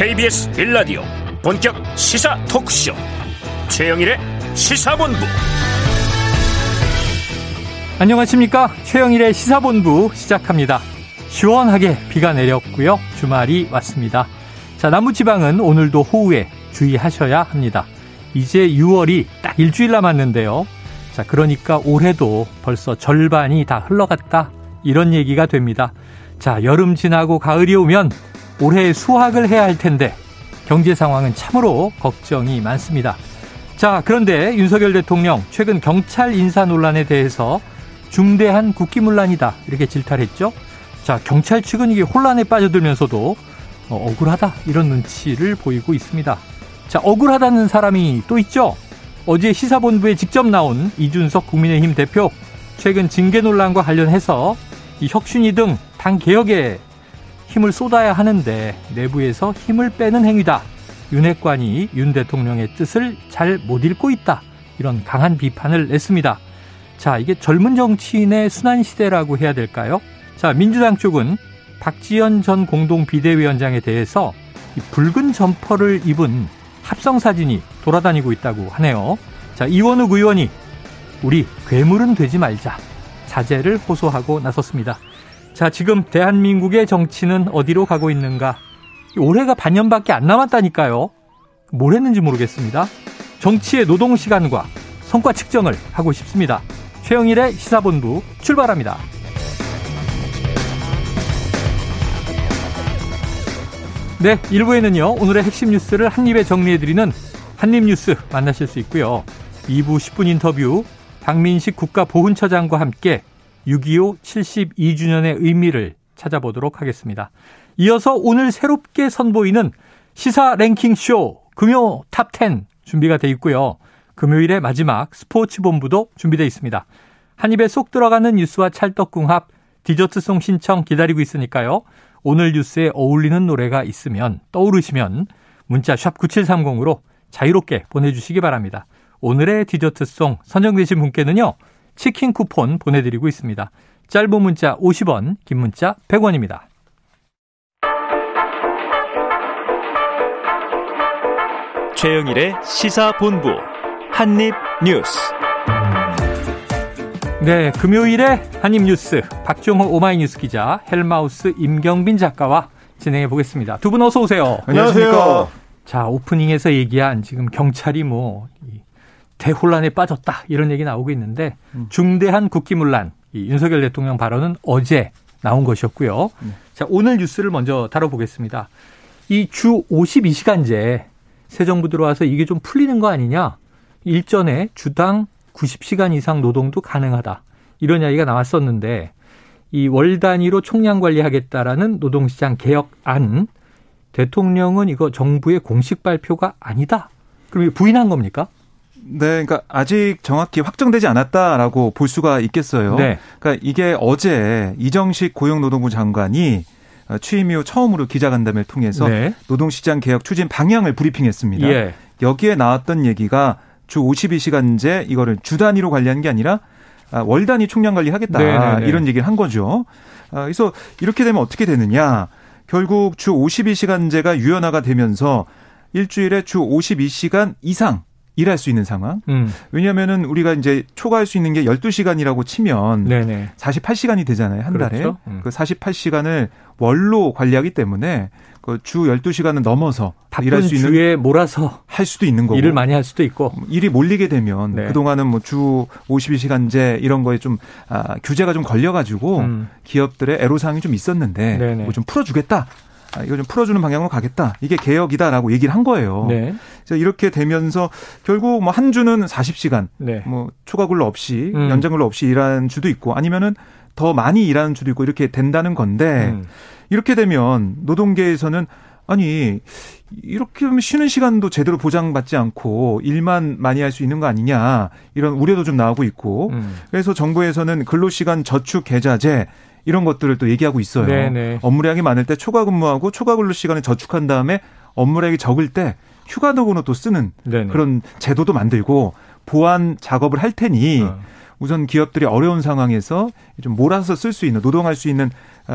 KBS 빌라디오. 본격 시사 토크쇼. 최영일의 시사본부. 안녕하십니까? 최영일의 시사본부 시작합니다. 시원하게 비가 내렸고요. 주말이 왔습니다. 자 남부지방은 오늘도 호우에 주의하셔야 합니다. 이제 6월이 딱 일주일 남았는데요. 자 그러니까 올해도 벌써 절반이 다 흘러갔다. 이런 얘기가 됩니다. 자 여름 지나고 가을이 오면 올해 수확을 해야 할 텐데 경제 상황은 참으로 걱정이 많습니다. 자, 그런데 윤석열 대통령 최근 경찰 인사 논란에 대해서 중대한 국기문란이다 이렇게 질타했죠. 자, 경찰 측은 이게 혼란에 빠져들면서도 어, 억울하다 이런 눈치를 보이고 있습니다. 자, 억울하다는 사람이 또 있죠. 어제 시사본부에 직접 나온 이준석 국민의힘 대표 최근 징계 논란과 관련해서 이 혁신위 등 당 개혁에 힘을 쏟아야 하는데 내부에서 힘을 빼는 행위다. 윤핵관이 윤 대통령의 뜻을 잘 못 읽고 있다. 이런 강한 비판을 냈습니다. 자, 이게 젊은 정치인의 순환 시대라고 해야 될까요? 자, 민주당 쪽은 박지현 전 공동 비대위원장에 대해서 붉은 점퍼를 입은 합성 사진이 돌아다니고 있다고 하네요. 자, 이원욱 의원이 우리 괴물은 되지 말자. 자제를 호소하고 나섰습니다. 자, 지금 대한민국의 정치는 어디로 가고 있는가? 올해가 반년밖에 안 남았다니까요. 뭘 했는지 모르겠습니다. 정치의 노동 시간과 성과 측정을 하고 싶습니다. 최영일의 시사본부 출발합니다. 네, 1부에는요, 오늘의 핵심 뉴스를 한입에 정리해드리는 한입뉴스 만나실 수 있고요. 2부 10분 인터뷰, 박민식 국가보훈처장과 함께 6.25 72주년의 의미를 찾아보도록 하겠습니다. 이어서 오늘 새롭게 선보이는 시사 랭킹쇼 금요 top 10 준비가 돼 있고요. 금요일의 마지막 스포츠 본부도 준비되어 있습니다. 한 입에 쏙 들어가는 뉴스와 찰떡궁합 디저트송 신청 기다리고 있으니까요. 오늘 뉴스에 어울리는 노래가 있으면 떠오르시면 문자 샵 9730으로 자유롭게 보내주시기 바랍니다. 오늘의 디저트송 선정되신 분께는요. 치킨 쿠폰 보내드리고 있습니다. 짧은 문자 50원, 긴 문자 100원입니다. 최영일의 시사본부 한입뉴스 네, 금요일에 한입뉴스 박종호 오마이뉴스 기자 헬마우스 임경빈 작가와 진행해 보겠습니다. 두 분 어서 오세요. 안녕하세요. 자, 오프닝에서 얘기한 지금 경찰이 뭐 대혼란에 빠졌다 이런 얘기 나오고 있는데 음. 중대한 국기문란 이 윤석열 대통령 발언은 어제 나온 것이었고요. 네. 자 오늘 뉴스를 먼저 다뤄보겠습니다. 이 주 52시간제 새 정부 들어와서 이게 좀 풀리는 거 아니냐? 일전에 주당 90시간 이상 노동도 가능하다 이런 이야기가 나왔었는데 이 월 단위로 총량 관리하겠다라는 노동시장 개혁안 대통령은 이거 정부의 공식 발표가 아니다. 그럼 부인한 겁니까? 네, 그러니까 아직 정확히 확정되지 않았다라고 볼 수가 있겠어요. 네. 그러니까 이게 어제 이정식 고용노동부 장관이 취임 이후 처음으로 기자간담회를 통해서 네. 노동시장 개혁 추진 방향을 브리핑했습니다. 예. 여기에 나왔던 얘기가 주 52시간제 이거를 주 단위로 관리하는 게 아니라 아, 월 단위 총량 관리하겠다 네네네. 이런 얘기를 한 거죠. 아, 그래서 이렇게 되면 어떻게 되느냐? 결국 주 52시간제가 유연화가 되면서 일주일에 주 52시간 이상 일할 수 있는 상황. 음. 왜냐면은 우리가 이제 초과할 수 있는 게 12시간이라고 치면 네네. 48시간이 되잖아요, 한 달에. 그렇죠? 음. 그 48시간을 월로 관리하기 때문에 그주 12시간은 넘어서 일할 수 있는 주에 몰아서 할 수도 있는 거고 일을 많이 할 수도 있고 일이 몰리게 되면 네. 그동안은 뭐 주 52시간제 이런 거에 좀 아, 규제가 좀 걸려 가지고 음. 기업들의 애로 사항이 좀 있었는데 뭐 좀 풀어 주겠다. 아, 이거 좀 풀어주는 방향으로 가겠다. 이게 개혁이다라고 얘기를 한 거예요. 네. 그래서 이렇게 되면서 결국 뭐 한 주는 40시간, 네. 뭐 초과 근로 없이 음. 연장 근로 없이 일하는 주도 있고 아니면은 더 많이 일하는 주도 있고 이렇게 된다는 건데 음. 이렇게 되면 노동계에서는 아니 이렇게 하면 쉬는 시간도 제대로 보장받지 않고 일만 많이 할 수 있는 거 아니냐 이런 우려도 좀 나오고 있고 음. 그래서 정부에서는 근로시간 저축 계좌제 이런 것들을 또 얘기하고 있어요. 네네. 업무량이 많을 때 초과 근무하고 초과 근로 시간을 저축한 다음에 업무량이 적을 때 휴가 도구로 또 쓰는 네네. 그런 제도도 만들고 보완 작업을 할 테니 어. 우선 기업들이 어려운 상황에서 좀 몰아서 쓸 수 있는 노동할 수 있는 아,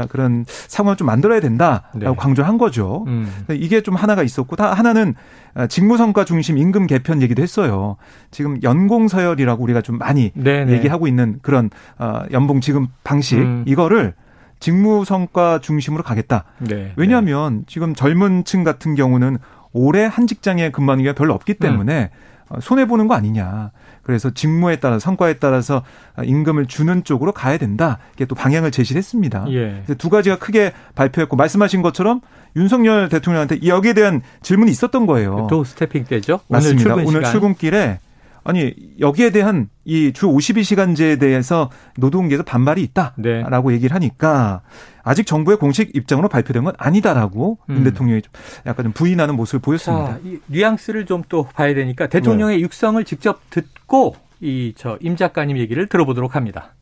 그런 상황을 좀 만들어야 된다라고 네. 강조한 거죠. 음. 이게 좀 하나가 있었고 다 하나는 아, 직무성과 중심 임금 개편 얘기도 했어요. 지금 연공 서열이라고 우리가 좀 많이 네네. 얘기하고 있는 그런 어, 연봉 지금 방식 음. 이거를 직무 성과 중심으로 가겠다. 네. 왜냐하면 네. 지금 젊은 층 같은 경우는 올해 한 직장에 근무하는 게 별로 없기 때문에 음. 손해 보는 거 아니냐. 그래서 직무에 따라 성과에 따라서 임금을 주는 쪽으로 가야 된다. 이게 또 방향을 제시했습니다. 예. 두 가지가 크게 발표했고 말씀하신 것처럼 윤석열 대통령한테 여기에 대한 질문이 있었던 거예요. 또 스태핑 때죠? 맞습니다. 오늘, 출근 오늘 출근길에 아니 여기에 대한 이 주 52시간제에 대해서 노동계에서 반발이 있다라고 네. 얘기를 하니까 아직 정부의 공식 입장으로 발표된 건 아니다라고 음. 윤 대통령이 좀 약간 좀 부인하는 모습을 보였습니다. 자, 이 뉘앙스를 좀 또 봐야 되니까 대통령의 네. 육성을 직접 듣고 이 저 임 작가님 얘기를 들어보도록 합니다.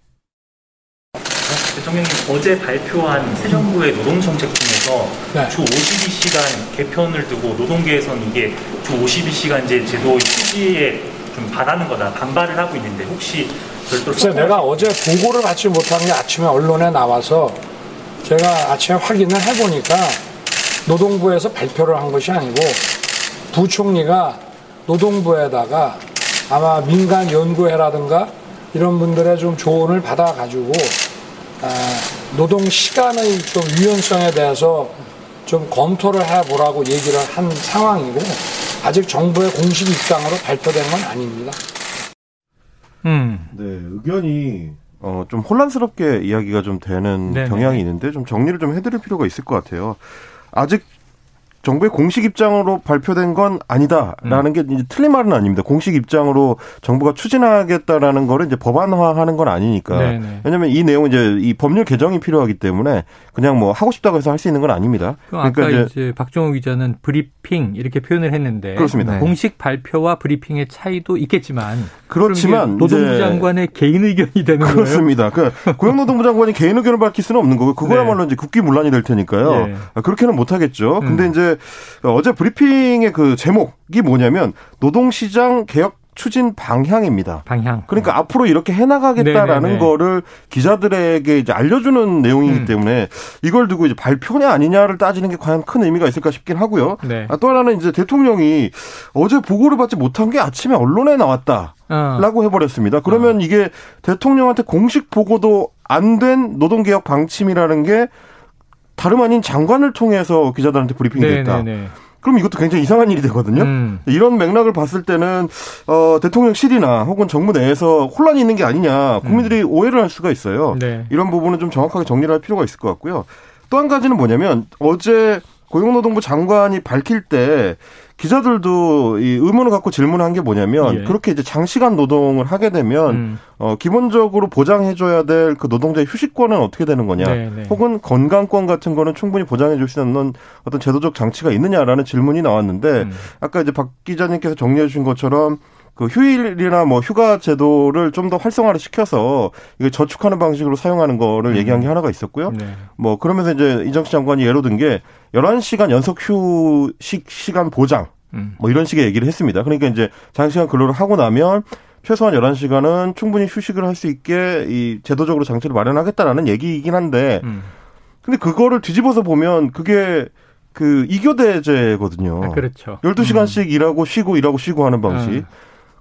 대통령님 어제 발표한 새 정부의 노동 정책 중에서 네. 주 52시간 개편을 두고 노동계에서는 이게 주 52시간제 제도의 취지에 좀 바라는 거다 반발을 하고 있는데 혹시 별도로 글쎄 내가 어제 보고를 받지 못한 게 아침에 언론에 나와서 제가 아침에 확인을 해보니까 노동부에서 발표를 한 것이 아니고 부총리가 노동부에다가 아마 민간 연구회라든가 이런 분들의 좀 조언을 받아가지고 아, 노동 시간의 좀 유연성에 대해서 좀 검토를 해보라고 얘기를 한 상황이고 아직 정부의 공식 입장으로 발표된 건 아닙니다. 음. 네, 의견이 어, 좀 혼란스럽게 이야기가 좀 되는 네네. 경향이 있는데 좀 정리를 좀 해드릴 필요가 있을 것 같아요. 아직 정부의 공식 입장으로 발표된 건 아니다라는 음. 게 이제 틀린 말은 아닙니다. 공식 입장으로 정부가 추진하겠다라는 거를 이제 법안화하는 건 아니니까. 네네. 왜냐하면 이 내용 이제 이 법률 개정이 필요하기 때문에 그냥 뭐 하고 싶다고 해서 할 수 있는 건 아닙니다. 그러니까 이제, 이제 박정호 기자는 브리핑 이렇게 표현을 했는데 그렇습니다. 공식 발표와 브리핑의 차이도 있겠지만 그렇지만 노동부 장관의 개인 의견이 되는 거예요. 그렇습니다. 그 고용노동부 장관이 개인 의견을 밝힐 수는 없는 거고 그거야말로 네. 이제 국기문란이 될 테니까요. 네. 그렇게는 못 하겠죠. 근데 음. 이제 어제 브리핑의 그 제목이 뭐냐면 노동시장 개혁 추진 방향입니다. 방향. 그러니까 네. 앞으로 이렇게 해나가겠다라는 네네네. 거를 기자들에게 이제 알려주는 내용이기 음. 때문에 이걸 두고 이제 발표냐 아니냐를 따지는 게 과연 큰 의미가 있을까 싶긴 하고요. 네. 아, 또 하나는 이제 대통령이 어제 보고를 받지 못한 게 아침에 언론에 나왔다. 라고 어. 해버렸습니다. 그러면 어. 이게 대통령한테 공식 보고도 안 된 노동개혁 방침이라는 게 다름 아닌 장관을 통해서 기자들한테 브리핑이 됐다. 네네네. 네, 네. 그럼 이것도 굉장히 이상한 일이 되거든요. 음. 이런 맥락을 봤을 때는 어, 대통령실이나 혹은 정부 내에서 혼란이 있는 게 아니냐 국민들이 음. 오해를 할 수가 있어요. 네. 이런 부분은 좀 정확하게 정리를 할 필요가 있을 것 같고요. 또 한 가지는 뭐냐면 어제 고용노동부 장관이 밝힐 때 기자들도 이 의문을 갖고 질문한 게 뭐냐면 예. 그렇게 이제 장시간 노동을 하게 되면 음. 어 기본적으로 보장해줘야 될 그 노동자의 휴식권은 어떻게 되는 거냐, 네네. 네. 혹은 건강권 같은 거는 충분히 보장해줄 수 있는 어떤 제도적 장치가 있느냐라는 질문이 나왔는데 음. 아까 이제 박 기자님께서 정리해 주신 것처럼 그 휴일이나 뭐 휴가 제도를 좀 더 활성화를 시켜서 이거 저축하는 방식으로 사용하는 거를 음. 얘기한 게 하나가 있었고요. 네. 뭐 그러면서 이제 이정치 장관이 예로 든 게 11시간 연속 휴식 시간 보장 음. 뭐 이런 식의 얘기를 했습니다. 그러니까 이제 장시간 근로를 하고 나면 최소한 11시간은 충분히 휴식을 할 수 있게 이 제도적으로 장치를 마련하겠다라는 얘기이긴 한데 음. 근데 그거를 뒤집어서 보면 그게 그 이교대제거든요. 아, 그렇죠. 12시간씩 음. 일하고 쉬고 일하고 쉬고 하는 방식. 음.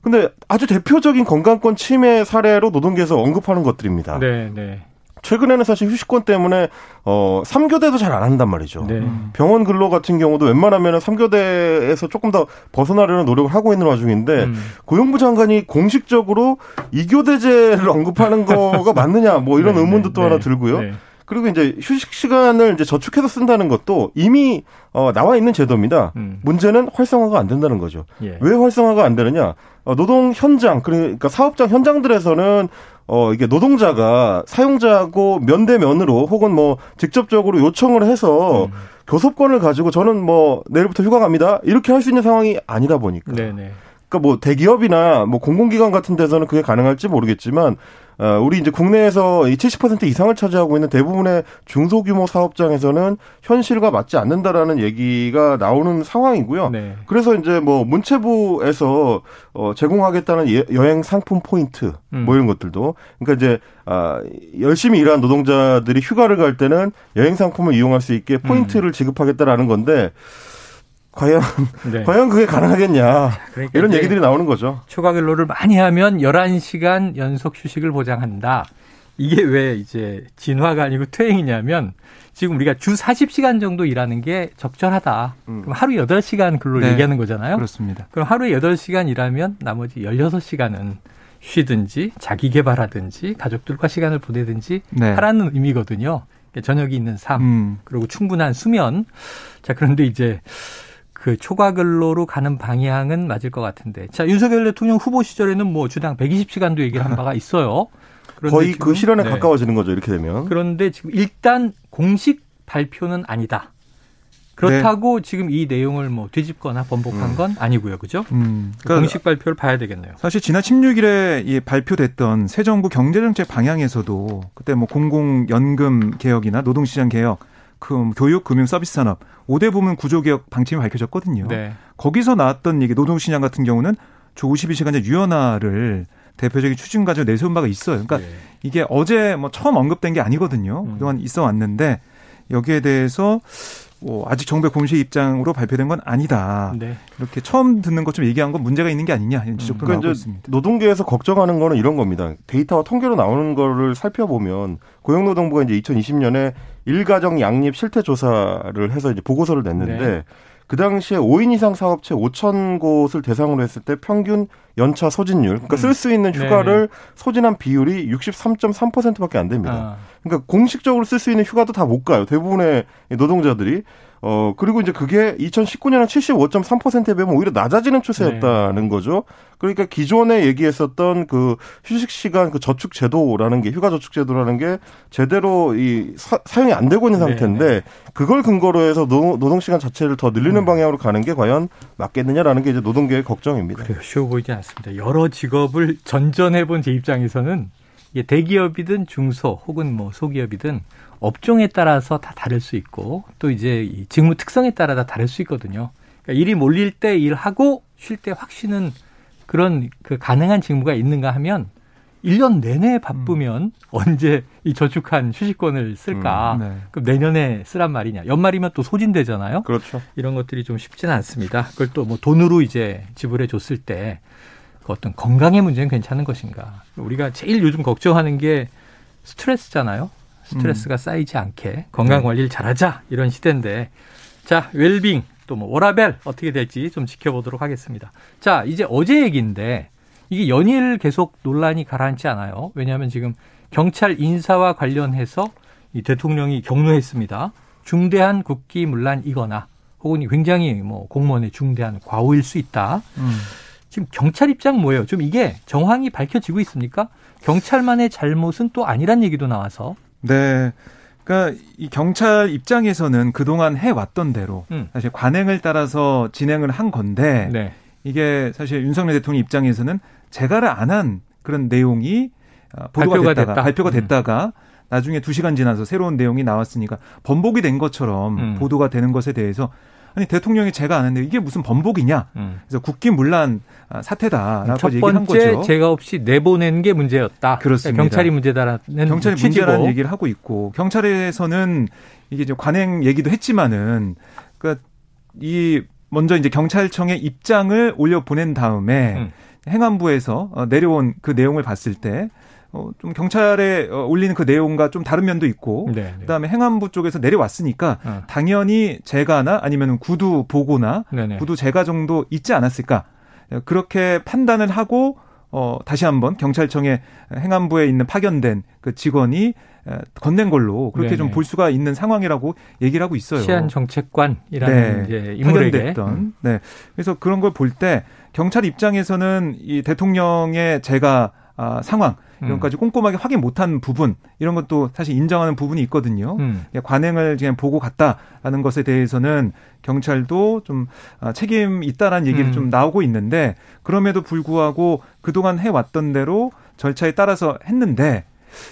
근데 아주 대표적인 건강권 침해 사례로 노동계에서 언급하는 것들입니다. 네, 네. 최근에는 사실 휴식권 때문에 어 3교대도 잘 안 한단 말이죠. 네. 병원 근로 같은 경우도 웬만하면 3교대에서 조금 더 벗어나려는 노력을 하고 있는 와중인데 음. 고용부 장관이 공식적으로 2교대제를 언급하는 거가 맞느냐 뭐 이런 네, 의문도 네, 또 하나 네. 들고요. 네. 그리고 이제 휴식 시간을 이제 저축해서 쓴다는 것도 이미 어, 나와 있는 제도입니다. 음. 문제는 활성화가 안 된다는 거죠. 예. 왜 활성화가 안 되느냐? 어, 노동 현장 그러니까 사업장 현장들에서는 어 이게 노동자가 사용자하고 면대면으로 혹은 뭐 직접적으로 요청을 해서 음. 교섭권을 가지고 저는 뭐 내일부터 휴가 갑니다 이렇게 할 수 있는 상황이 아니다 보니까. 네네. 그러니까 뭐 대기업이나 뭐 공공기관 같은 데서는 그게 가능할지 모르겠지만 어, 우리 이제 국내에서 이 70% 이상을 차지하고 있는 대부분의 중소규모 사업장에서는 현실과 맞지 않는다라는 얘기가 나오는 상황이고요. 네. 그래서 이제 뭐 문체부에서 어, 제공하겠다는 예, 여행 상품 포인트 음. 뭐 이런 것들도 그러니까 이제 아, 열심히 일한 노동자들이 휴가를 갈 때는 여행 상품을 이용할 수 있게 포인트를 음. 지급하겠다라는 건데 과연 네. 과연 그게 가능하겠냐 그러니까 이런 얘기들이 나오는 거죠. 초과 근로를 많이 하면 11시간 연속 휴식을 보장한다. 이게 왜 이제 진화가 아니고 퇴행이냐면 지금 우리가 주 40시간 정도 일하는 게 적절하다. 음. 그럼 하루 8시간 근로를 네. 얘기하는 거잖아요. 그렇습니다. 그럼 하루에 8시간 일하면 나머지 16시간은 쉬든지 자기 개발하든지 가족들과 시간을 보내든지 네. 하라는 의미거든요. 저녁이 있는 삶, 음. 그리고 충분한 수면. 자, 그런데 이제 그 초과 근로로 가는 방향은 맞을 것 같은데. 자, 윤석열 대통령 후보 시절에는 뭐 주당 120시간도 얘기를 한 바가 있어요. 거의 그 실현에 네. 가까워지는 거죠, 이렇게 되면. 그런데 지금 일단 공식 발표는 아니다. 그렇다고 네. 지금 이 내용을 뭐 뒤집거나 번복한 음. 건 아니고요. 그죠? 음. 그러니까 공식 발표를 봐야 되겠네요. 사실 지난 16일에 발표됐던 새 정부 경제정책 방향에서도 그때 뭐 공공연금 개혁이나 노동시장 개혁 그 교육, 금융, 서비스 산업 5대 부문 구조 개혁 방침이 밝혀졌거든요. 네. 거기서 나왔던 얘기 노동시장 같은 경우는 주 52시간제 유연화를 대표적인 추진 과정 내세운 바가 있어요. 그러니까 네. 이게 어제 뭐 처음 언급된 게 아니거든요. 음. 그동안 있어 왔는데 여기에 대해서 뭐 아직 정부의 공식 입장으로 발표된 건 아니다. 네. 이렇게 처음 듣는 것 좀 얘기한 건 문제가 있는 게 아니냐 이런 지적도 음. 나오고 있습니다. 노동계에서 걱정하는 거는 이런 겁니다. 데이터와 통계로 나오는 거를 살펴보면 고용노동부가 이제 2020년에 일가정 양립 실태 조사를 해서 이제 보고서를 냈는데 네. 그 당시에 5인 이상 사업체 5천 곳을 대상으로 했을 때 평균 연차 소진율, 그러니까 쓸 수 있는 휴가를 네. 소진한 비율이 63.3%밖에 안 됩니다. 아. 그러니까 공식적으로 쓸 수 있는 휴가도 다 못 가요. 대부분의 노동자들이. 어, 그리고 이제 그게 2019년에 75.3%에 비하면 오히려 낮아지는 추세였다는 네. 거죠. 그러니까 기존에 얘기했었던 그 휴식 시간 그 저축 제도라는 게 휴가 저축 제도라는 게 제대로 이 사, 용이 안 되고 있는 네, 상태인데 네. 그걸 근거로 해서 노, 노동 시간 자체를 더 늘리는 음. 방향으로 가는 게 과연 맞겠느냐라는 게 이제 노동계의 걱정입니다. 그래요. 쉬워 보이지 않습니다. 여러 직업을 전전해 본 제 입장에서는 대기업이든 중소 혹은 뭐 소기업이든 업종에 따라서 다 다를 수 있고 또 이제 이 직무 특성에 따라 다 다를 수 있거든요. 그러니까 일이 몰릴 때 일하고 쉴 때 확 쉬는 그런 그 가능한 직무가 있는가 하면 1년 내내 바쁘면 음. 언제 이 저축한 휴식권을 쓸까? 음, 네. 그럼 내년에 쓰란 말이냐? 연말이면 또 소진되잖아요. 그렇죠. 이런 것들이 좀 쉽지는 않습니다. 그걸 또 뭐 돈으로 이제 지불해 줬을 때 그 어떤 건강의 문제는 괜찮은 것인가. 우리가 제일 요즘 걱정하는 게 스트레스잖아요. 스트레스가 음. 쌓이지 않게 건강 네. 관리를 잘하자 이런 시대인데 자 웰빙 또 뭐 워라벨 어떻게 될지 좀 지켜보도록 하겠습니다. 자 이제 어제 얘기인데 이게 연일 계속 논란이 가라앉지 않아요. 왜냐하면 지금 경찰 인사와 관련해서 이 대통령이 경로했습니다. 중대한 국기 문란이거나 혹은 굉장히 뭐 공무원의 중대한 과오일 수 있다. 음. 지금 경찰 입장 뭐예요? 좀 이게 정황이 밝혀지고 있습니까? 경찰만의 잘못은 또 아니란 얘기도 나와서. 네. 그러니까 이 경찰 입장에서는 그동안 해왔던 대로 음. 사실 관행을 따라서 진행을 한 건데 네. 이게 사실 윤석열 대통령 입장에서는 제가를 안 한 그런 내용이 어, 보도가 발표가 됐다가 됐다. 발표가 음. 됐다가 음. 나중에 두 시간 지나서 새로운 내용이 나왔으니까 번복이 된 것처럼 음. 보도가 되는 것에 대해서 아니 대통령이 제가 아는데 이게 무슨 번복이냐? 음. 그래서 국기문란 아, 사태다라고 첫 얘기한 거죠. 제가 없이 내보낸 게 문제였다. 그렇습니다. 경찰이 문제다라는 경찰이 취지고. 문제라는 얘기를 하고 있고 경찰에서는 이게 좀 관행 얘기도 했지만은 그러니까 이 먼저 이제 경찰청의 입장을 올려 보낸 다음에 음. 행안부에서 어, 내려온 그 내용을 봤을 때 어, 좀 경찰에 어, 올리는 그 내용과 좀 다른 면도 있고 네, 네. 그다음에 행안부 쪽에서 내려왔으니까 어. 당연히 재가나 아니면 구두 보고나 네, 네. 구두 재가 정도 있지 않았을까 그렇게 판단을 하고 어 다시 한번 경찰청에 행안부에 있는 파견된 그 직원이 건넨 걸로 그렇게 좀 볼 수가 있는 상황이라고 얘기를 하고 있어요. 치안 정책관이라는 네. 인물에게 파견됐던. 음. 네. 그래서 그런 걸 볼 때 경찰 입장에서는 이 대통령의 제가 아, 상황 이런 음. 꼼꼼하게 확인 못한 부분 이런 것도 사실 인정하는 부분이 있거든요. 음. 관행을 그냥 보고 갔다라는 것에 대해서는 경찰도 좀 아, 책임 있다라는 얘기를 음. 좀 나오고 있는데 그럼에도 불구하고 그동안 해왔던 대로 절차에 따라서 했는데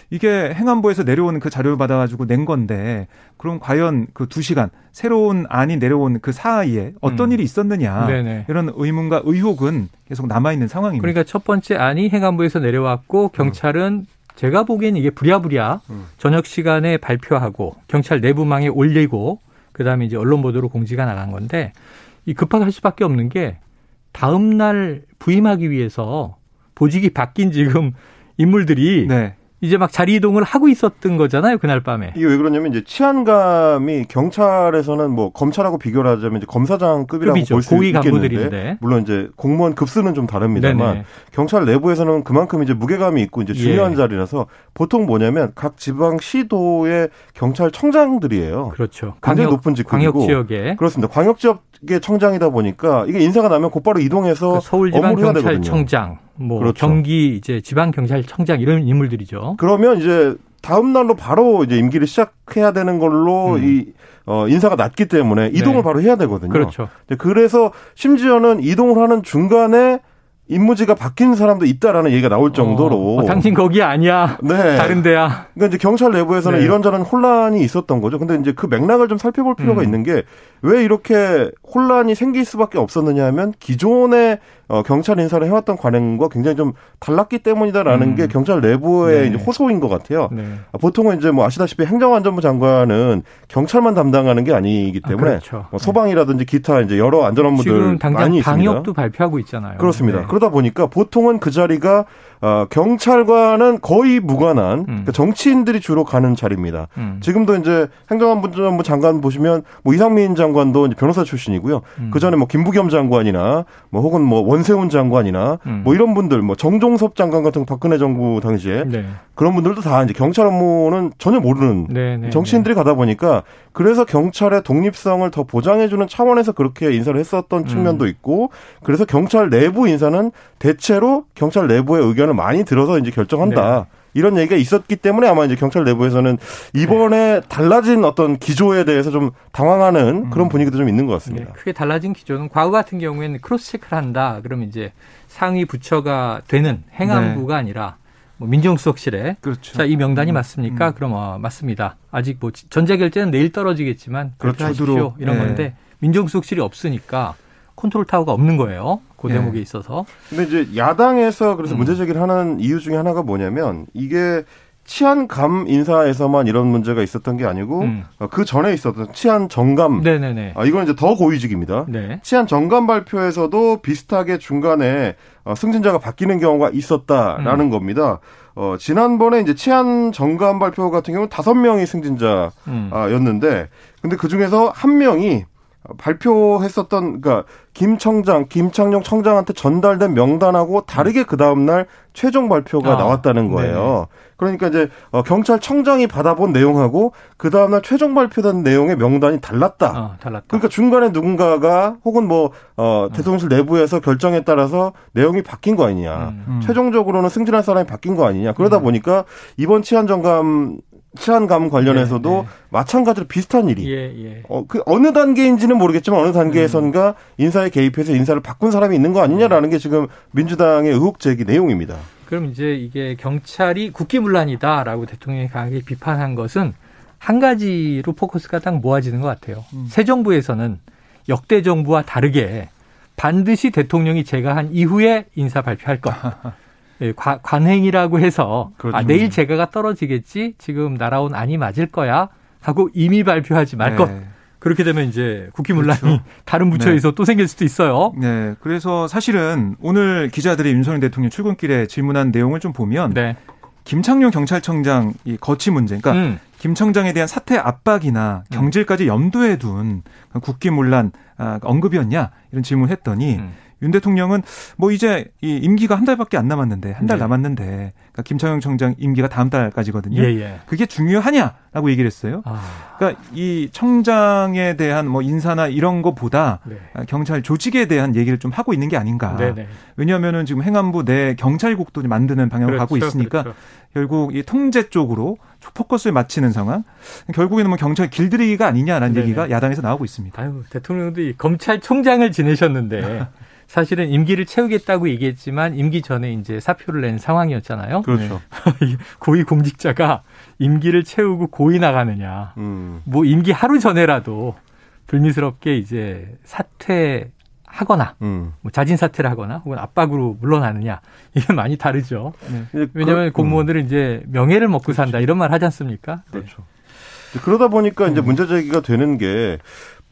이게 행안부에서 내려온 그 자료를 받아가지고 낸 건데 그럼 과연 그 두 시간 새로운 안이 내려온 그 사이에 어떤 음. 일이 있었느냐 네네. 이런 의문과 의혹은 계속 남아 있는 상황입니다. 그러니까 첫 번째 안이 행안부에서 내려왔고 경찰은 음. 제가 보기에는 이게 부랴부랴 음. 저녁 시간에 발표하고 경찰 내부망에 올리고 그다음에 이제 언론 보도로 공지가 나간 건데 이 급하게 수밖에 없는 게 다음 날 부임하기 위해서 보직이 바뀐 지금 인물들이 네. 이제 막 자리 이동을 하고 있었던 거잖아요 그날 밤에. 이게 왜 그러냐면 이제 치안감이 경찰에서는 뭐 검찰하고 비교를 하자면 이제 검사장급이라고 볼 수 있겠는데 물론 이제 공무원 급수는 좀 다릅니다만 네네. 경찰 내부에서는 그만큼 이제 무게감이 있고 이제 중요한 예. 자리라서 보통 뭐냐면 각 지방 시도의 경찰청장들이에요. 그렇죠. 굉장히 광역, 높은 직급이고 광역 지역에 그렇습니다. 광역 지역의 청장이다 보니까 이게 인사가 나면 곧바로 이동해서 그 서울 지방 경찰청장 뭐 그렇죠. 경기 이제 지방 경찰청장 이런 인물들이죠. 그러면 이제 다음 날로 바로 이제 임기를 시작해야 되는 걸로 음. 이 어, 인사가 낮기 때문에 이동을 네. 바로 해야 되거든요. 그렇죠. 그래서 심지어는 이동을 하는 중간에 임무지가 바뀐 사람도 있다라는 얘기가 나올 정도로. 어, 어, 당신 거기 아니야. 네. 다른 데야. 그러니까 이제 경찰 내부에서는 네. 이런저런 혼란이 있었던 거죠. 근데 이제 그 맥락을 좀 살펴볼 필요가 음. 있는 게 왜 이렇게 혼란이 생길 수밖에 없었느냐 하면 기존의 어, 경찰 인사를 해왔던 관행과 굉장히 좀 달랐기 때문이다라는 음. 게 경찰 내부의 네. 호소인 것 같아요. 네. 아, 보통은 이제 뭐 아시다시피 행정안전부 장관은 경찰만 담당하는 게 아니기 아, 때문에 아, 그렇죠. 뭐 소방이라든지 기타 이제 여러 안전 업무들 많이 있습니다. 방역도 발표하고 있잖아요. 그렇습니다. 네. 그러다 보니까 보통은 그 자리가 어, 경찰과는 거의 무관한 음. 그러니까 정치인들이 주로 가는 자리입니다. 음. 지금도 이제 행정안전부 장관 보시면 뭐 이상민 장관도 변호사 출신이고요. 음. 그 전에 뭐 김부겸 장관이나 뭐 혹은 뭐 원세훈 장관이나 음. 뭐 이런 분들 뭐 정종섭 장관 같은 박근혜 정부 당시에 네. 그런 분들도 다 이제 경찰 업무는 전혀 모르는 네, 네, 정치인들이 네. 가다 보니까 그래서 경찰의 독립성을 더 보장해주는 차원에서 그렇게 인사를 했었던 측면도 음. 있고 그래서 경찰 내부 인사는 대체로 경찰 내부의 의견을 많이 들어서 이제 결정한다. 네. 이런 얘기가 있었기 때문에 아마 이제 경찰 내부에서는 이번에 네. 달라진 어떤 기조에 대해서 좀 당황하는 음. 그런 분위기도 좀 있는 것 같습니다. 네, 크게 달라진 기조는 과거 같은 경우에는 cross check를 한다. 그러면 이제 상위 부처가 되는 행안부가 네. 아니라 뭐 민정수석실에 그렇죠. 자, 이 명단이 음. 맞습니까? 음. 그럼 어, 맞습니다. 아직 뭐 전자결제는 내일 떨어지겠지만 그렇죠. 하십시오. 이런 네. 건데 민정수석실이 없으니까 컨트롤 타워가 없는 거예요. 그 네. 대목에 있어서. 근데 이제 야당에서 그래서 음. 문제 제기를 하는 이유 중에 하나가 뭐냐면 이게 치안감 인사에서만 이런 문제가 있었던 게 아니고 음. 어, 그 전에 있었던 치안 정감. 네네네. 아, 이건 이제 더 고위직입니다. 네. 치안 정감 발표에서도 비슷하게 중간에 어, 승진자가 바뀌는 경우가 있었다라는 음. 겁니다. 어, 지난번에 이제 치안 정감 발표 같은 경우는 다섯 명이 승진자였는데, 음. 근데 그 중에서 한 명이 발표했었던 그러니까 김 청장, 김창룡 청장한테 전달된 명단하고 다르게 그 다음 날 최종 발표가 아, 나왔다는 거예요. 네네. 그러니까 이제 어, 경찰청장이 받아본 내용하고 그 다음 날 최종 발표된 내용의 명단이 달랐다. 어, 달랐다. 그러니까 중간에 누군가가 혹은 뭐 어, 대통령실 내부에서 결정에 따라서 내용이 바뀐 거 아니냐. 음, 음. 최종적으로는 승진한 사람이 바뀐 거 아니냐. 그러다 음. 보니까 이번 치안정감 치안감 관련해서도 네, 네. 마찬가지로 비슷한 일이 예, 예. 어, 그 어느 단계인지는 모르겠지만 어느 단계에선가 음. 인사에 개입해서 인사를 바꾼 사람이 있는 거 아니냐라는 게 지금 민주당의 의혹 제기 내용입니다. 그럼 이제 이게 경찰이 국기문란이다라고 대통령이 강하게 비판한 것은 한 가지로 포커스가 딱 모아지는 것 같아요. 음. 새 정부에서는 역대 정부와 다르게 반드시 대통령이 제가 한 이후에 인사 발표할 것. 예, 관행이라고 해서 그렇죠. 아, 내일 재가가 떨어지겠지 지금 날아온 안이 맞을 거야 하고 이미 발표하지 말 것. 네. 그렇게 되면 이제 국기문란이 그렇죠. 다른 부처에서 네. 또 생길 수도 있어요. 네. 그래서 사실은 오늘 기자들이 윤석열 대통령 출근길에 질문한 내용을 좀 보면 네. 김창룡 경찰청장 이 거치 문제, 그러니까 음. 김 청장에 대한 사태 압박이나 경질까지 염두에 둔 국기문란 아, 언급이었냐 이런 질문을 했더니 음. 윤 대통령은 뭐 이제 이 임기가 한 달밖에 안 남았는데 한달 네. 남았는데 그러니까 김창용 청장 임기가 다음 달까지거든요. 예, 예. 그게 중요하냐라고 얘기를 했어요. 아. 그러니까 이 청장에 대한 뭐 인사나 이런 것보다 네. 경찰 조직에 대한 얘기를 좀 하고 있는 게 아닌가. 네네. 네. 왜냐하면은 지금 행안부 내 경찰국도 만드는 방향으로 그렇죠, 가고 있으니까 그렇죠. 결국 이 통제 쪽으로 포커스를 맞추는 상황. 결국에는 뭐 경찰 길들이기가 아니냐라는 네네. 얘기가 야당에서 나오고 있습니다. 아유, 대통령도 검찰총장을 지내셨는데 사실은 임기를 채우겠다고 얘기했지만 임기 전에 이제 사표를 낸 상황이었잖아요. 그렇죠. 네. 고위 공직자가 임기를 채우고 고위 나가느냐. 음. 뭐 임기 하루 전에라도 불미스럽게 이제 사퇴 하거나 음. 뭐 자진 사퇴를 하거나 혹은 압박으로 물러나느냐 이게 많이 다르죠. 네. 왜냐하면 그, 공무원들은 음. 이제 명예를 먹고 그렇죠. 산다 이런 말 하지 않습니까? 그렇죠. 네. 그러다 보니까 이제 음. 문제 제기가 되는 게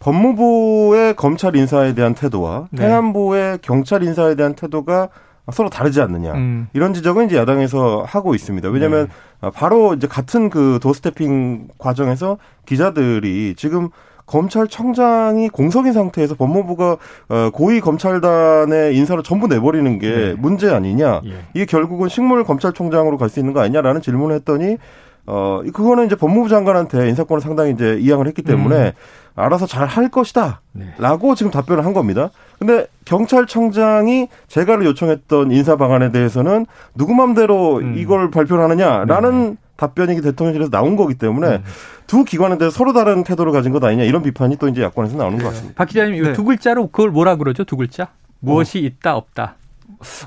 법무부의 검찰 인사에 대한 태도와 네. 행안부의 경찰 인사에 대한 태도가 서로 다르지 않느냐 음. 이런 지적은 이제 야당에서 하하고 있습니다. 왜냐하면 네. 바로 이제 같은 그 도스태핑 과정에서 기자들이 지금 검찰청장이 공석인 상태에서 법무부가 어, 고위 검찰단의 인사를 전부 내버리는 게 네. 문제 아니냐? 예. 이게 결국은 식물 검찰총장으로 갈 수 있는 거 아니냐라는 질문을 했더니 어 그거는 이제 법무부 장관한테 인사권을 상당히 이제 이양을 했기 때문에 음. 알아서 잘 할 것이다. 네. 라고 지금 답변을 한 겁니다. 근데 경찰청장이 제가를 요청했던 인사 방안에 대해서는 누구 맘대로 음. 이걸 발표를 하느냐라는 네. 답변이 대통령실에서 나온 거기 때문에 음. 두 기관에 대해서 서로 다른 태도를 가진 것 아니냐 이런 비판이 또 이제 야권에서 나오는 것 네. 같습니다. 박 기자님 네. 두 글자로 그걸 뭐라 그러죠? 두 글자? 무엇이 어. 있다 없다.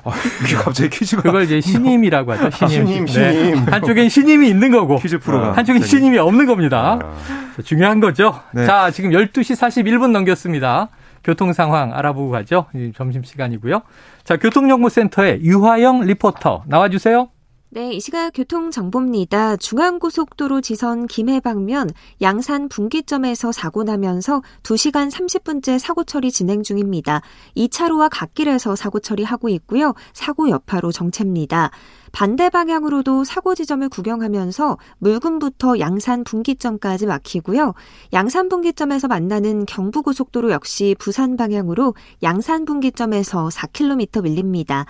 아, 이게 갑자기 퀴즈가 그걸 이제 신임이라고 하죠. 신임. 아, 신임, 신임. 네. 한쪽엔 신임이 있는 거고 퀴즈 프로가 한쪽엔 신임이 없는 겁니다. 아. 중요한 거죠. 네. 자, 지금 12시 41분 넘겼습니다. 교통 상황 알아보고 가죠. 점심 시간이고요. 자, 교통정보센터의 유화영 리포터 나와 주세요. 네, 이 시각 교통정보입니다. 중앙고속도로 지선 김해 방면 양산 분기점에서 사고 나면서 2시간 30분째 사고 처리 진행 중입니다. 2차로와 갓길에서 사고 처리하고 있고요. 사고 여파로 정체입니다. 반대 방향으로도 사고 지점을 구경하면서 물금부터 양산 분기점까지 막히고요. 양산 분기점에서 만나는 경부고속도로 역시 부산 방향으로 양산 분기점에서 4km 밀립니다.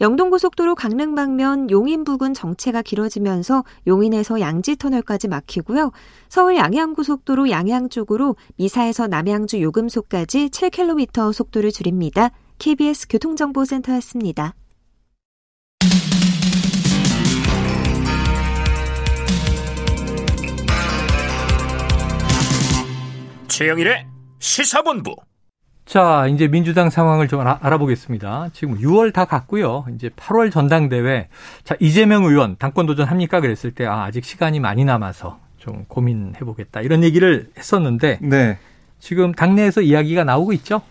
영동고속도로 강릉 방면 용인 부근 정체가 길어지면서 용인에서 양지 터널까지 막히고요. 서울 양양고속도로 양양 쪽으로 미사에서 남양주 요금소까지 7km 속도를 줄입니다. KBS 교통정보센터였습니다. 최영일의 시사본부 자, 이제 민주당 상황을 좀 알아, 보겠습니다 지금 6월 다 갔고요. 이제 8월 전당대회. 자, 이재명 의원 당권 도전합니까? 그랬을 때 아, 아직 시간이 많이 남아서 좀 고민해 보겠다. 이런 얘기를 했었는데 네. 지금 당내에서 이야기가 나오고 있죠.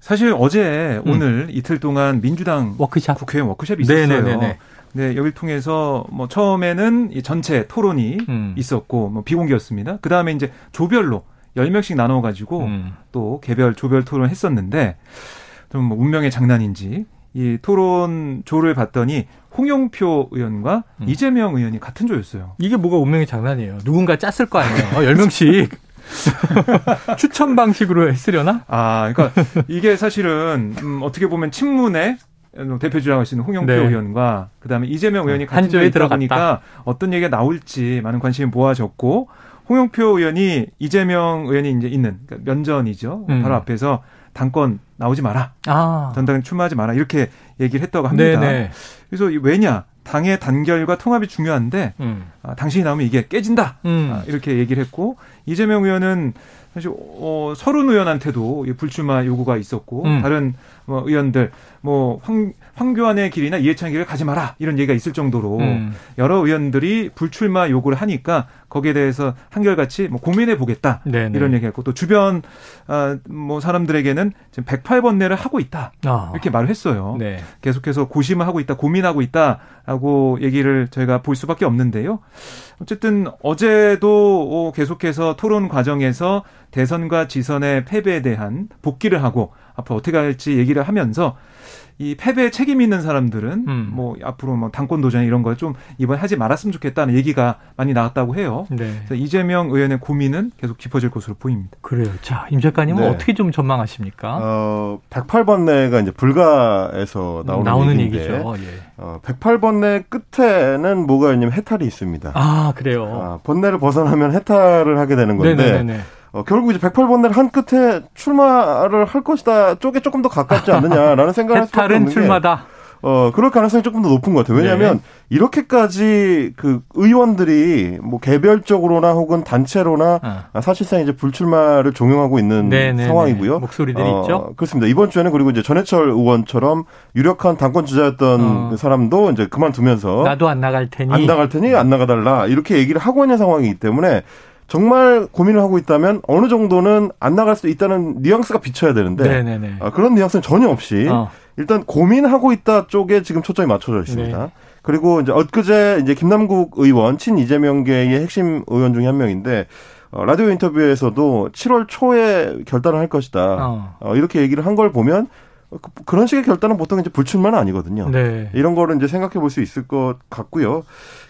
사실 어제 음. 오늘 이틀 동안 민주당 워크샵 국회의원 워크샵이 있었어요. 네네네. 네, 여기를 통해서 뭐 처음에는 이 전체 토론이 음. 있었고 뭐 비공개였습니다. 그다음에 이제 조별로 10명씩 나눠 가지고 음. 또 개별 조별 토론을 했었는데 좀 뭐 운명의 장난인지 이 토론 조를 봤더니 홍영표 의원과 음. 이재명 의원이 같은 조였어요. 이게 뭐가 운명의 장난이에요. 누군가 짰을 거 아니에요. 10명씩. 추천 방식으로 했으려나? 아, 그러니까 이게 사실은 음, 어떻게 보면 친문의 대표 주장을 하시는 홍영표 네. 의원과 그다음에 이재명 의원이 같은 조에 들어가니까 어떤 얘기가 나올지 많은 관심이 모아졌고 홍영표 의원이 이재명 의원이 이제 있는 그러니까 면전이죠. 음. 바로 앞에서 당권 나오지 마라. 아. 전당 출마하지 마라. 이렇게 얘기를 했다고 합니다. 네네. 그래서 왜냐? 당의 단결과 통합이 중요한데 음. 아, 당신이 나오면 이게 깨진다. 음. 아, 이렇게 얘기를 했고 이재명 의원은 사실 어, 서른 의원한테도 불출마 요구가 있었고 음. 다른 뭐 의원들 뭐 황, 황교안의 길이나 이해찬 길을 가지 마라 이런 얘기가 있을 정도로 음. 여러 의원들이 불출마 요구를 하니까 거기에 대해서 한결같이 뭐 고민해 보겠다 네네. 이런 얘기했고 또 주변 아, 뭐 사람들에게는 지금 108번내를 하고 있다 아. 이렇게 말을 했어요. 네. 계속해서 고심을 하고 있다, 고민하고 있다라고 얘기를 저희가 볼 수밖에 없는데요. 어쨌든 어제도 계속해서 토론 과정에서 대선과 지선의 패배에 대한 복귀를 하고 앞으로 어떻게 할지 얘기를 하면서 이 패배에 책임 있는 사람들은 음. 뭐 앞으로 뭐 당권 도전 이런 거좀 이번 하지 말았으면 좋겠다는 얘기가 많이 나왔다고 해요. 네. 그래서 이재명 의원의 고민은 계속 깊어질 것으로 보입니다. 그래요. 자, 임 작가님은 네. 어떻게 좀 전망하십니까? 어, 108번내가 이제 불가에서 나오는, 나오는 얘기죠. 예. 어, 108번내 끝에는 뭐가 있냐면 해탈이 있습니다. 아, 그래요. 아, 번내를 벗어나면 해탈을 하게 되는 건데 네네네. 어, 결국 이제 108번내를 한 끝에 출마를 할 것이다 쪽에 조금 더 가깝지 않느냐라는 생각을 할 수밖에 없는 출마다. 어, 그럴 가능성이 조금 더 높은 것 같아요. 왜냐하면 네. 이렇게까지 그 의원들이 뭐 개별적으로나 혹은 단체로나 어. 사실상 이제 불출마를 종용하고 있는 네네네. 네, 네. 상황이고요. 목소리들이 어, 있죠. 그렇습니다. 이번 주에는 그리고 이제 전해철 의원처럼 유력한 당권 주자였던 어. 그 사람도 이제 그만두면서 나도 안 나갈 테니 안 나갈 테니 안 나가달라 이렇게 얘기를 하고 있는 상황이기 때문에 정말 고민을 하고 있다면 어느 정도는 안 나갈 수 있다는 뉘앙스가 비쳐야 되는데 네네네. 아, 그런 뉘앙스는 전혀 없이 어. 일단 고민하고 있다 쪽에 지금 초점이 맞춰져 있습니다. 네. 그리고 이제 엊그제 이제 김남국 의원 친 이재명계의 핵심 의원 중에 한 명인데 어, 라디오 인터뷰에서도 7월 초에 결단을 할 것이다. 어. 어 이렇게 얘기를 한 걸 보면 그, 그런 식의 결단은 보통 이제 불출마는 아니거든요. 네. 이런 거를 이제 생각해 볼 수 있을 것 같고요.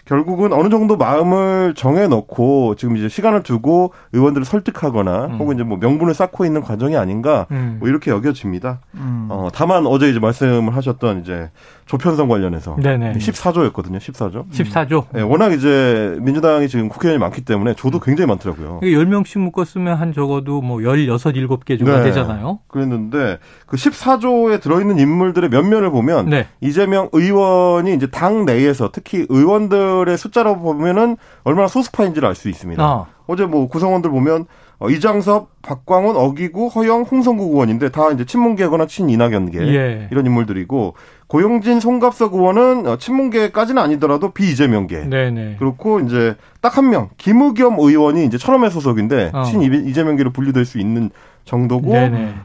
결국은 어느 정도 마음을 정해놓고 지금 이제 시간을 두고 의원들을 설득하거나 음. 혹은 이제 뭐 명분을 쌓고 있는 과정이 아닌가 음. 뭐 이렇게 여겨집니다. 음. 어, 다만 어제 이제 말씀을 하셨던 이제 조편성 관련해서 네네. 14조였거든요. 14조. 14조. 네, 워낙 이제 민주당이 지금 국회의원이 많기 때문에 조도 굉장히 많더라고요. 10명씩 묶었으면 한 적어도 뭐 16, 7개 정도 네. 되잖아요. 그랬는데 그 14조에 들어있는 인물들의 면면을 보면 네. 이재명 의원이 이제 당 내에서 특히 의원들 의 숫자로 보면은 얼마나 소수파인지를 알 수 있습니다. 아. 어제 뭐 구성원들 보면 어, 이장섭, 박광훈, 어기구, 허영, 홍성국 의원인데 다 이제 친문계거나 친이낙연계 예. 이런 인물들이고 고용진, 송갑석 의원은 어, 친문계까지는 아니더라도 비이재명계. 네네. 그렇고 이제 딱 한 명 김의겸 의원이 이제 철험의 소속인데 어. 친 이재명계로 분류될 수 있는 정도고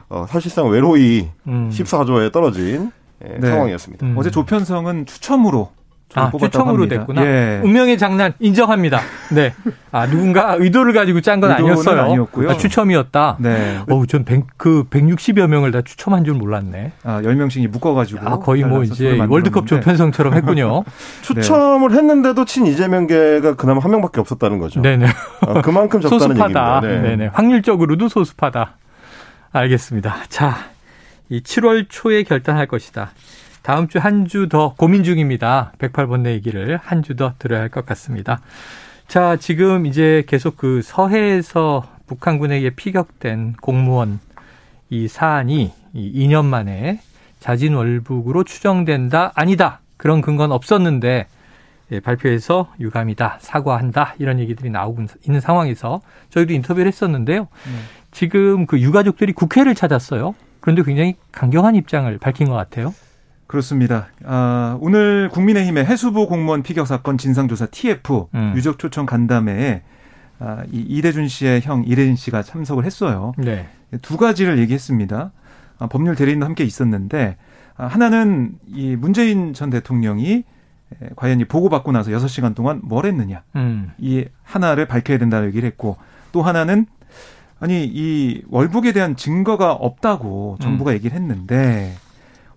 어, 사실상 외로이 음. 14조에 떨어진 예, 네. 상황이었습니다. 음. 어제 조편성은 추첨으로 아, 추첨으로 됐구나. 예. 운명의 장난 인정합니다. 네. 아, 누군가 의도를 가지고 짠 건 아니었어요. 아니었고요. 아, 추첨이었다. 네. 어우, 전 100, 그 160여 명을 다 추첨한 줄 몰랐네. 아, 10명씩이 묶어 가지고 아, 거의 뭐 이제 월드컵 조편성처럼 했군요. 추첨을 네. 했는데도 친 이재명계가 그나마 한 명밖에 없었다는 거죠. 네네. 아, 그만큼 적다는 소수파다. 얘기입니다. 네. 네네. 확률적으로도 소수파다. 알겠습니다. 자, 이 7월 초에 결단할 것이다. 다음 주 한 주 더 고민 중입니다. 108번 내 얘기를 한 주 더 들어야 할 것 같습니다. 자, 지금 이제 계속 그 서해에서 북한군에게 피격된 공무원 이 사안이 2년 만에 자진월북으로 추정된다? 아니다. 그런 근거는 없었는데 예, 발표해서 유감이다, 사과한다 이런 얘기들이 나오고 있는 상황에서 저희도 인터뷰를 했었는데요. 네. 지금 그 유가족들이 국회를 찾았어요. 그런데 굉장히 강경한 입장을 밝힌 것 같아요. 그렇습니다. 아, 오늘 국민의힘의 해수부 공무원 피격 사건 진상조사 TF 음. 유적 초청 간담회에 아, 이 이대준 씨의 형 이래진 씨가 참석을 했어요. 네. 두 가지를 얘기했습니다. 아, 법률 대리인도 함께 있었는데 아, 하나는 이 문재인 전 대통령이 과연 이 보고받고 나서 6시간 동안 뭘 했느냐. 음. 이 하나를 밝혀야 된다는 얘기를 했고 또 하나는 아니 이 월북에 대한 증거가 없다고 정부가 음. 얘기를 했는데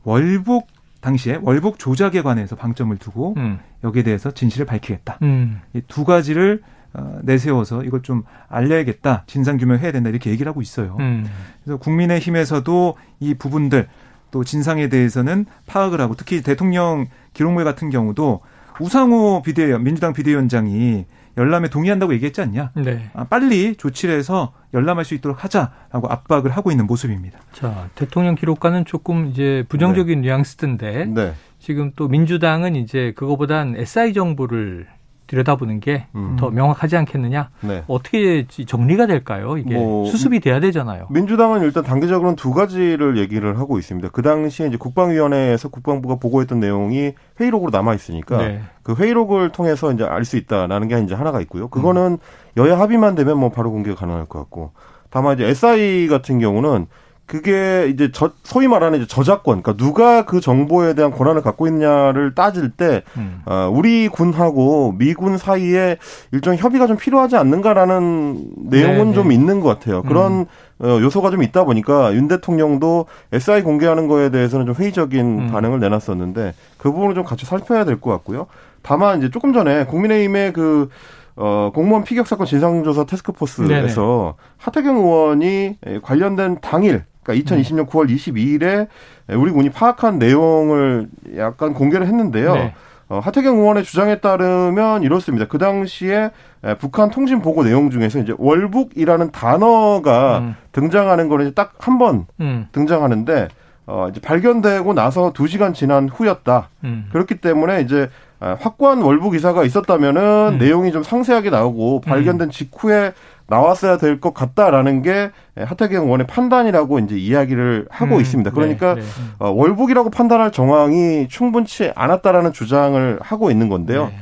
월북 당시에 월북 조작에 관해서 방점을 두고 음. 여기에 대해서 진실을 밝히겠다. 음. 이두 가지를 어, 내세워서 이걸 좀 알려야겠다. 진상 규명해야 된다. 이렇게 얘기를 하고 있어요. 음. 그래서 국민의 힘에서도 이 부분들 또 진상에 대해서는 파악을 하고 특히 대통령 기록물 같은 경우도 우상호 비대위원 민주당 비대위원장이 열람에 동의한다고 얘기했지 않냐? 네. 아, 빨리 조치를 해서 열람할 수 있도록 하자라고 압박을 하고 있는 모습입니다. 자, 대통령 기록관은 조금 이제 부정적인 네. 뉘앙스던데 네. 지금 또 민주당은 이제 그거보단 SI 정보를 들여다보는 게더 음. 명확하지 않겠느냐? 네. 어떻게 정리가 될까요? 이게 뭐, 수습이 돼야 되잖아요. 민주당은 일단 단계적으로는 두 가지를 얘기를 하고 있습니다. 그 당시에 이제 국방위원회에서 국방부가 보고했던 내용이 회의록으로 남아 있으니까 네. 그 회의록을 통해서 이제 알 수 있다라는 게 이제 하나가 있고요. 그거는 음. 여야 합의만 되면 뭐 바로 공개가 가능할 것 같고 다만 이제 SI 같은 경우는 그게 이제 저, 소위 말하는 이제 저작권, 그러니까 누가 그 정보에 대한 권한을 갖고 있냐를 따질 때, 음. 어, 우리 군하고 미군 사이에 일종 협의가 좀 필요하지 않는가라는 내용은 네네. 좀 네. 있는 것 같아요. 그런 음. 어, 요소가 좀 있다 보니까 윤 대통령도 SI 공개하는 거에 대해서는 좀 회의적인 음. 반응을 내놨었는데 그 부분을 좀 같이 살펴야 될 것 같고요. 다만 이제 조금 전에 국민의힘의 그 어, 공무원 피격 사건 진상조사 테스크포스에서 네네. 하태경 의원이 관련된 당일 그러니까 2020년 9월 22일에 우리 군이 파악한 내용을 약간 공개를 했는데요. 네. 어, 하태경 의원의 주장에 따르면 이렇습니다. 그 당시에 북한 통신 보고 내용 중에서 이제 월북이라는 단어가 음. 등장하는 거는 딱 한 번 음. 등장하는데 어, 이제 발견되고 나서 두 시간 지난 후였다. 음. 그렇기 때문에 이제 확고한 월북 이사가 있었다면은 음. 내용이 좀 상세하게 나오고 발견된 음. 직후에 나왔어야 될 것 같다라는 게 하태경 의원의 판단이라고 이제 이야기를 하고 음, 있습니다. 그러니까 네, 네. 어, 월북이라고 판단할 정황이 충분치 않았다라는 주장을 하고 있는 건데요. 네.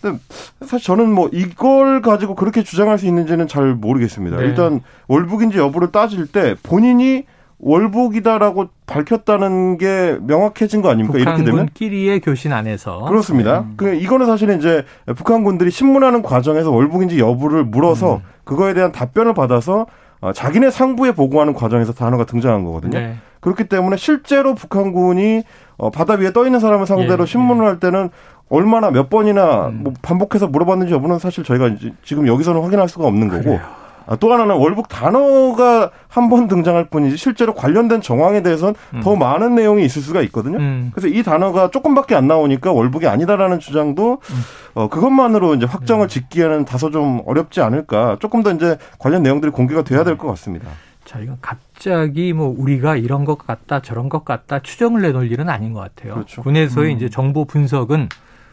근데 사실 저는 뭐 이걸 가지고 그렇게 주장할 수 있는지는 잘 모르겠습니다. 네. 일단 월북인지 여부를 따질 때 본인이 월북이다라고 밝혔다는 게 명확해진 거 아닙니까? 이렇게 되면 북한군끼리의 교신 안에서 그렇습니다. 음. 그 이거는 사실은 이제 북한군들이 신문하는 과정에서 월북인지 여부를 물어서 음. 그거에 대한 답변을 받아서 어, 자기네 상부에 보고하는 과정에서 단어가 등장한 거거든요. 네. 그렇기 때문에 실제로 북한군이 어, 바다 위에 떠 있는 사람을 상대로 예, 신문을 예. 할 때는 얼마나 몇 번이나 음. 뭐 반복해서 물어봤는지 여부는 사실 저희가 지금 여기서는 확인할 수가 없는 거고 그래요. 아, 또 하나는 월북 단어가 한 번 등장할 뿐이지 실제로 관련된 정황에 대해서는 음. 더 많은 내용이 있을 수가 있거든요. 음. 그래서 이 단어가 조금밖에 안 나오니까 월북이 아니다라는 주장도 음. 어, 그것만으로 이제 확정을 음. 짓기에는 다소 좀 어렵지 않을까. 조금 더 이제 관련 내용들이 공개가 돼야 될 것 같습니다. 자, 이건 갑자기 뭐 우리가 이런 것 같다, 저런 것 같다 추정을 내놓을 일은 아닌 것 같아요. 그렇죠. 군에서의 음. 이제 정보 분석은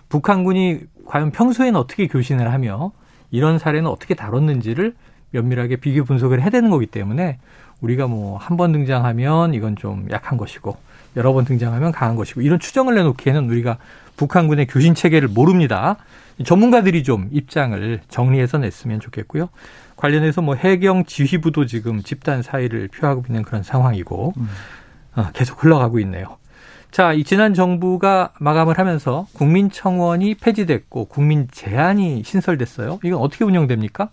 북한군이 과연 평소에는 어떻게 교신을 하며 이런 사례는 어떻게 다뤘는지를 면밀하게 비교 분석을 해야 되는 거기 때문에 우리가 뭐 한 번 등장하면 이건 좀 약한 것이고 여러 번 등장하면 강한 것이고 이런 추정을 내놓기에는 우리가 북한군의 교신 체계를 모릅니다. 전문가들이 좀 입장을 정리해서 냈으면 좋겠고요. 관련해서 뭐 해경 지휘부도 지금 집단 사의를 표하고 있는 그런 상황이고 음. 어, 계속 흘러가고 있네요. 자, 이 지난 정부가 마감을 하면서 국민청원이 폐지됐고 국민 제안이 신설됐어요. 이건 어떻게 운영됩니까?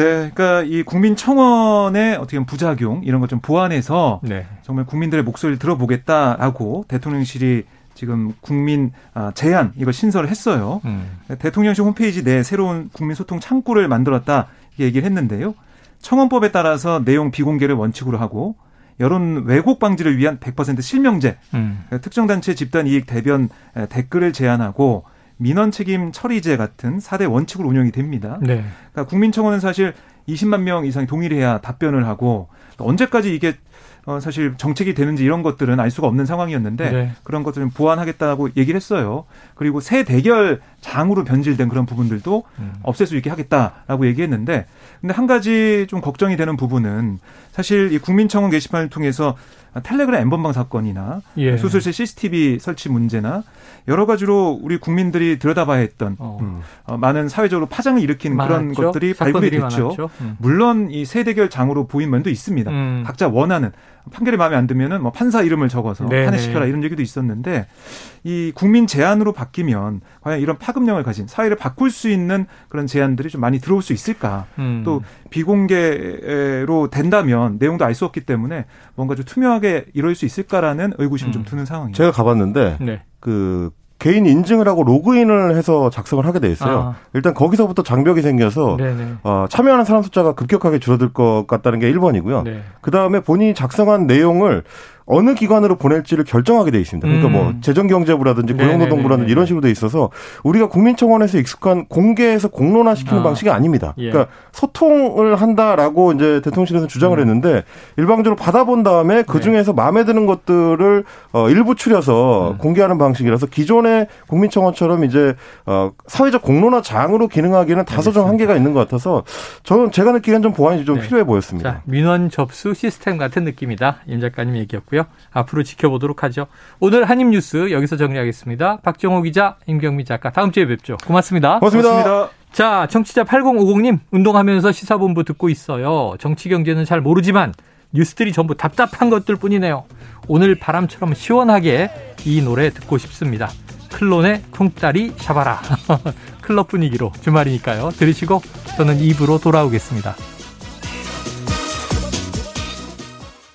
네, 그러니까 이 국민청원의 어떻게 보면 부작용 이런 것 좀 보완해서 네. 정말 국민들의 목소리를 들어보겠다라고 대통령실이 지금 국민 아, 제안 이걸 신설을 했어요. 음. 대통령실 홈페이지 내 새로운 국민 소통 창구를 만들었다 얘기를 했는데요. 청원법에 따라서 내용 비공개를 원칙으로 하고 여론 왜곡 방지를 위한 100% 실명제, 음. 특정 단체 집단 이익 대변 댓글을 제안하고 민원 책임 처리제 같은 4대 원칙으로 운영이 됩니다. 네. 그러니까 국민청원은 사실 20만 명 이상이 동의를 해야 답변을 하고 언제까지 이게 어, 사실 정책이 되는지 이런 것들은 알 수가 없는 상황이었는데 네. 그런 것들은 보완하겠다고 얘기를 했어요. 그리고 새 대결 장으로 변질된 그런 부분들도 음. 없앨 수 있게 하겠다라고 얘기했는데 근데 한 가지 좀 걱정이 되는 부분은 사실 이 국민청원 게시판을 통해서 텔레그램 엠번방 사건이나 예. 수술실 CCTV 설치 문제나 여러 가지로 우리 국민들이 들여다봐야 했던 어. 음, 어, 많은 사회적으로 파장을 일으키는 많았죠? 그런 것들이 발굴이 됐죠. 음. 물론 이 세대결 장으로 보인 면도 있습니다. 음. 각자 원하는 판결이 마음에 안 들면은 뭐 판사 이름을 적어서 네네. 탄핵시켜라 이런 얘기도 있었는데 이 국민 제안으로 바뀌면 과연 이런 파급력을 가진 사회를 바꿀 수 있는 그런 제안들이 좀 많이 들어올 수 있을까? 음. 또 비공개로 된다면 내용도 알 수 없기 때문에 뭔가 좀 투명하게 이룰 수 있을까라는 의구심 음. 좀 드는 상황입니다. 제가 가봤는데 네. 그 개인 인증을 하고 로그인을 해서 작성을 하게 돼 있어요. 아. 일단 거기서부터 장벽이 생겨서 어, 참여하는 사람 숫자가 급격하게 줄어들 것 같다는 게 1번이고요. 네. 그 다음에 본인이 작성한 내용을 어느 기관으로 보낼지를 결정하게 돼 있습니다. 그러니까 뭐 음. 뭐 재정경제부라든지 고용노동부라든지 이런 식으로 돼 있어서 우리가 국민청원에서 익숙한 공개해서 공론화시키는 아. 방식이 아닙니다. 예. 그러니까 소통을 한다라고 이제 대통령실에서 주장을 음. 했는데 일방적으로 받아본 다음에 그 네. 중에서 네. 마음에 드는 것들을 어 일부 추려서 음. 공개하는 방식이라서 기존의 국민청원처럼 이제 어 사회적 공론화 장으로 기능하기는 다소 좀 한계가 있는 것 같아서 저는 제가 느끼기엔 좀 보완이 좀 네. 필요해 보였습니다. 자, 민원 접수 시스템 같은 느낌이다. 임 작가님 얘기였고요. 있고요. 앞으로 지켜보도록 하죠. 오늘 한입 뉴스 여기서 정리하겠습니다. 박정호 기자, 임경미 작가, 다음 주에 뵙죠. 고맙습니다. 고맙습니다. 고맙습니다. 자, 청취자 8050님, 운동하면서 시사본부 듣고 있어요. 정치 경제는 잘 모르지만 뉴스들이 전부 답답한 것들 뿐이네요. 오늘 바람처럼 시원하게 이 노래 듣고 싶습니다. 클론의 쿵따리 샤바라. 클럽 분위기로 주말이니까요. 들으시고 저는 입으로 돌아오겠습니다.